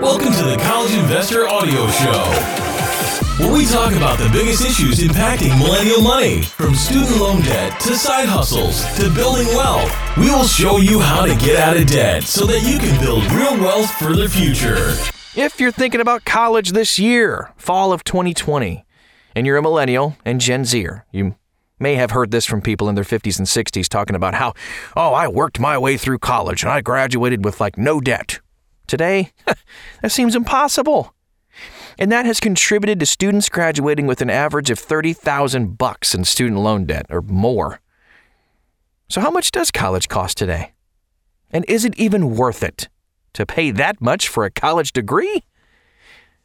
Welcome to the College Investor Audio Show, where we talk about the biggest issues impacting millennial money, from student loan debt to side hustles to building wealth. We will show you how to get out of debt so that you can build real wealth for the future. If you're thinking about college this year, fall of 2020, and you're a millennial and Gen Zer, you may have heard this from people in their 50s and 60s talking about how, oh, I worked my way through college and I graduated with like no debt. Today, that seems impossible. And that has contributed to students graduating with an average of 30,000 bucks in student loan debt or more. So how much does college cost today? And is it even worth it to pay that much for a college degree?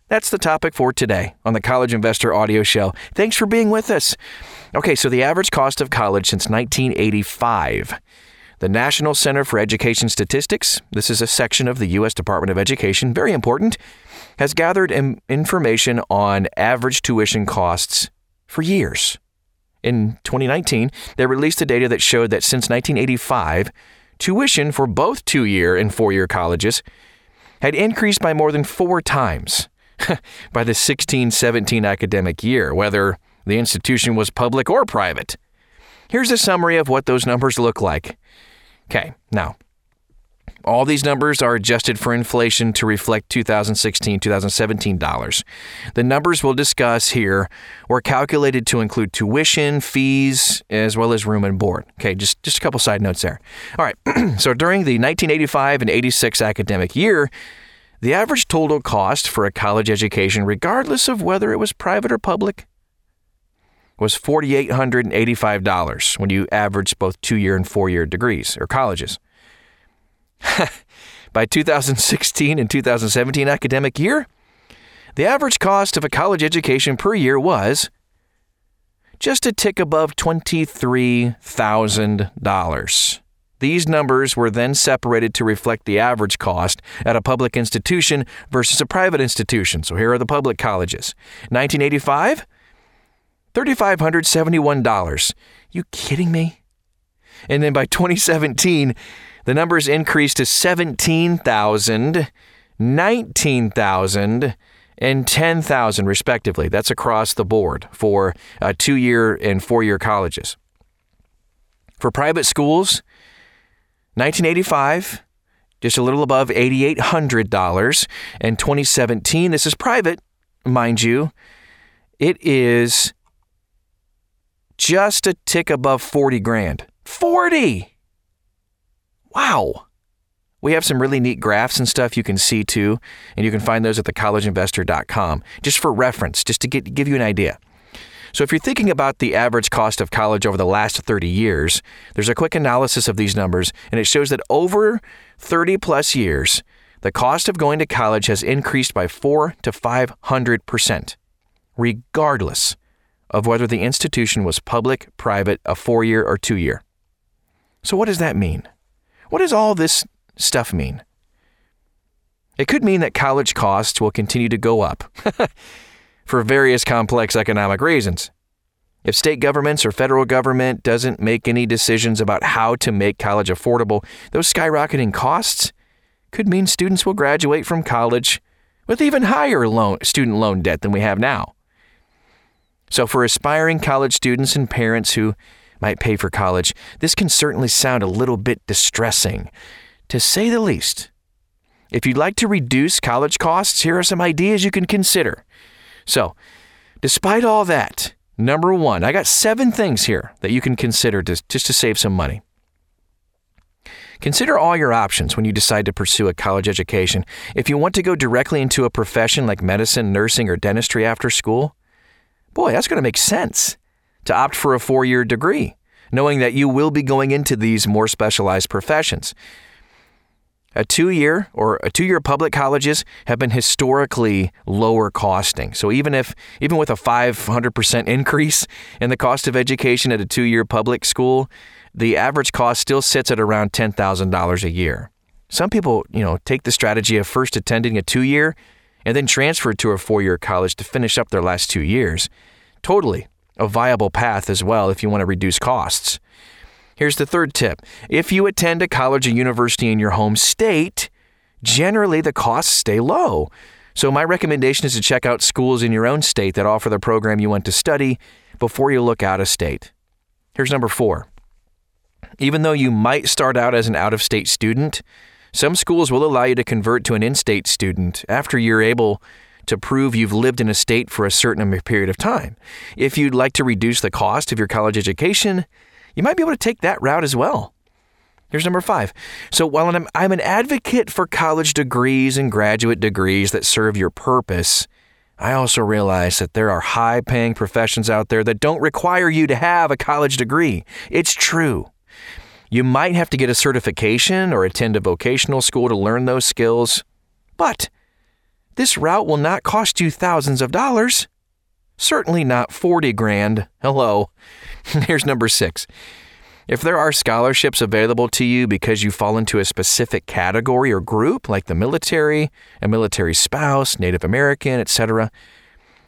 That's the topic for today on the College Investor Audio Show. Thanks for being with us. Okay, so the average cost of college since 1985 the National Center for Education Statistics, this is a section of the U.S. Department of Education, very important, has gathered information on average tuition costs for years. In 2019, they released the data that showed that since 1985, tuition for both two year and four year colleges had increased by more than four times by the 16 17 academic year, whether the institution was public or private. Here's a summary of what those numbers look like. Okay, now, all these numbers are adjusted for inflation to reflect 2016 2017 dollars. The numbers we'll discuss here were calculated to include tuition, fees, as well as room and board. Okay, just, just a couple side notes there. All right, so during the 1985 and 86 academic year, the average total cost for a college education, regardless of whether it was private or public, was $4,885 when you averaged both two year and four year degrees or colleges. By 2016 and 2017 academic year, the average cost of a college education per year was just a tick above $23,000. These numbers were then separated to reflect the average cost at a public institution versus a private institution. So here are the public colleges. 1985, $3,571. You kidding me? And then by 2017, the numbers increased to 17,000, 19,000, and 10,000 respectively. That's across the board for uh, two year and four year colleges. For private schools, 1985, just a little above $8,800. And 2017, this is private, mind you, it is just a tick above 40 grand. 40! Wow. We have some really neat graphs and stuff you can see too, and you can find those at thecollegeinvestor.com just for reference, just to get, give you an idea. So, if you're thinking about the average cost of college over the last 30 years, there's a quick analysis of these numbers, and it shows that over 30 plus years, the cost of going to college has increased by 4 to 500%, regardless of whether the institution was public, private, a four year, or two year. So, what does that mean? What does all this stuff mean? It could mean that college costs will continue to go up for various complex economic reasons. If state governments or federal government doesn't make any decisions about how to make college affordable, those skyrocketing costs could mean students will graduate from college with even higher loan, student loan debt than we have now. So, for aspiring college students and parents who might pay for college, this can certainly sound a little bit distressing, to say the least. If you'd like to reduce college costs, here are some ideas you can consider. So, despite all that, number one, I got seven things here that you can consider to, just to save some money. Consider all your options when you decide to pursue a college education. If you want to go directly into a profession like medicine, nursing, or dentistry after school, Boy, that's going to make sense to opt for a four year degree, knowing that you will be going into these more specialized professions. A two year or a two year public colleges have been historically lower costing. So even if even with a 500% increase in the cost of education at a two year public school, the average cost still sits at around $10,000 a year. Some people, you know, take the strategy of first attending a two year and then transferred to a four year college to finish up their last two years. Totally a viable path as well if you want to reduce costs. Here's the third tip if you attend a college or university in your home state, generally the costs stay low. So, my recommendation is to check out schools in your own state that offer the program you want to study before you look out of state. Here's number four. Even though you might start out as an out of state student, some schools will allow you to convert to an in state student after you're able to prove you've lived in a state for a certain period of time. If you'd like to reduce the cost of your college education, you might be able to take that route as well. Here's number five. So, while I'm, I'm an advocate for college degrees and graduate degrees that serve your purpose, I also realize that there are high paying professions out there that don't require you to have a college degree. It's true. You might have to get a certification or attend a vocational school to learn those skills, but this route will not cost you thousands of dollars. Certainly not 40 grand. Hello. Here's number six. If there are scholarships available to you because you fall into a specific category or group, like the military, a military spouse, Native American, etc.,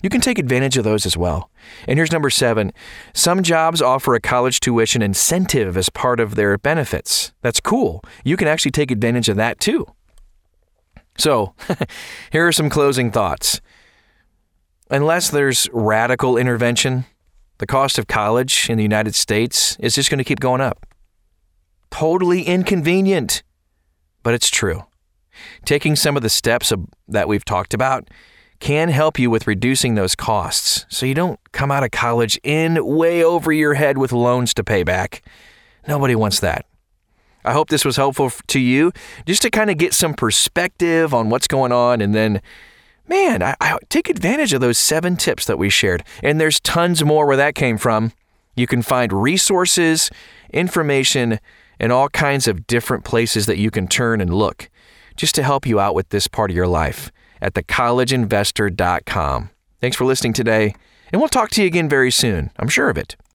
you can take advantage of those as well. And here's number seven some jobs offer a college tuition incentive as part of their benefits. That's cool. You can actually take advantage of that too. So, here are some closing thoughts. Unless there's radical intervention, the cost of college in the United States is just going to keep going up. Totally inconvenient, but it's true. Taking some of the steps that we've talked about can help you with reducing those costs so you don't come out of college in way over your head with loans to pay back. Nobody wants that. I hope this was helpful to you just to kind of get some perspective on what's going on and then man, I, I, take advantage of those seven tips that we shared. And there's tons more where that came from. You can find resources, information, and all kinds of different places that you can turn and look just to help you out with this part of your life at thecollegeinvestor.com. Thanks for listening today, and we'll talk to you again very soon. I'm sure of it.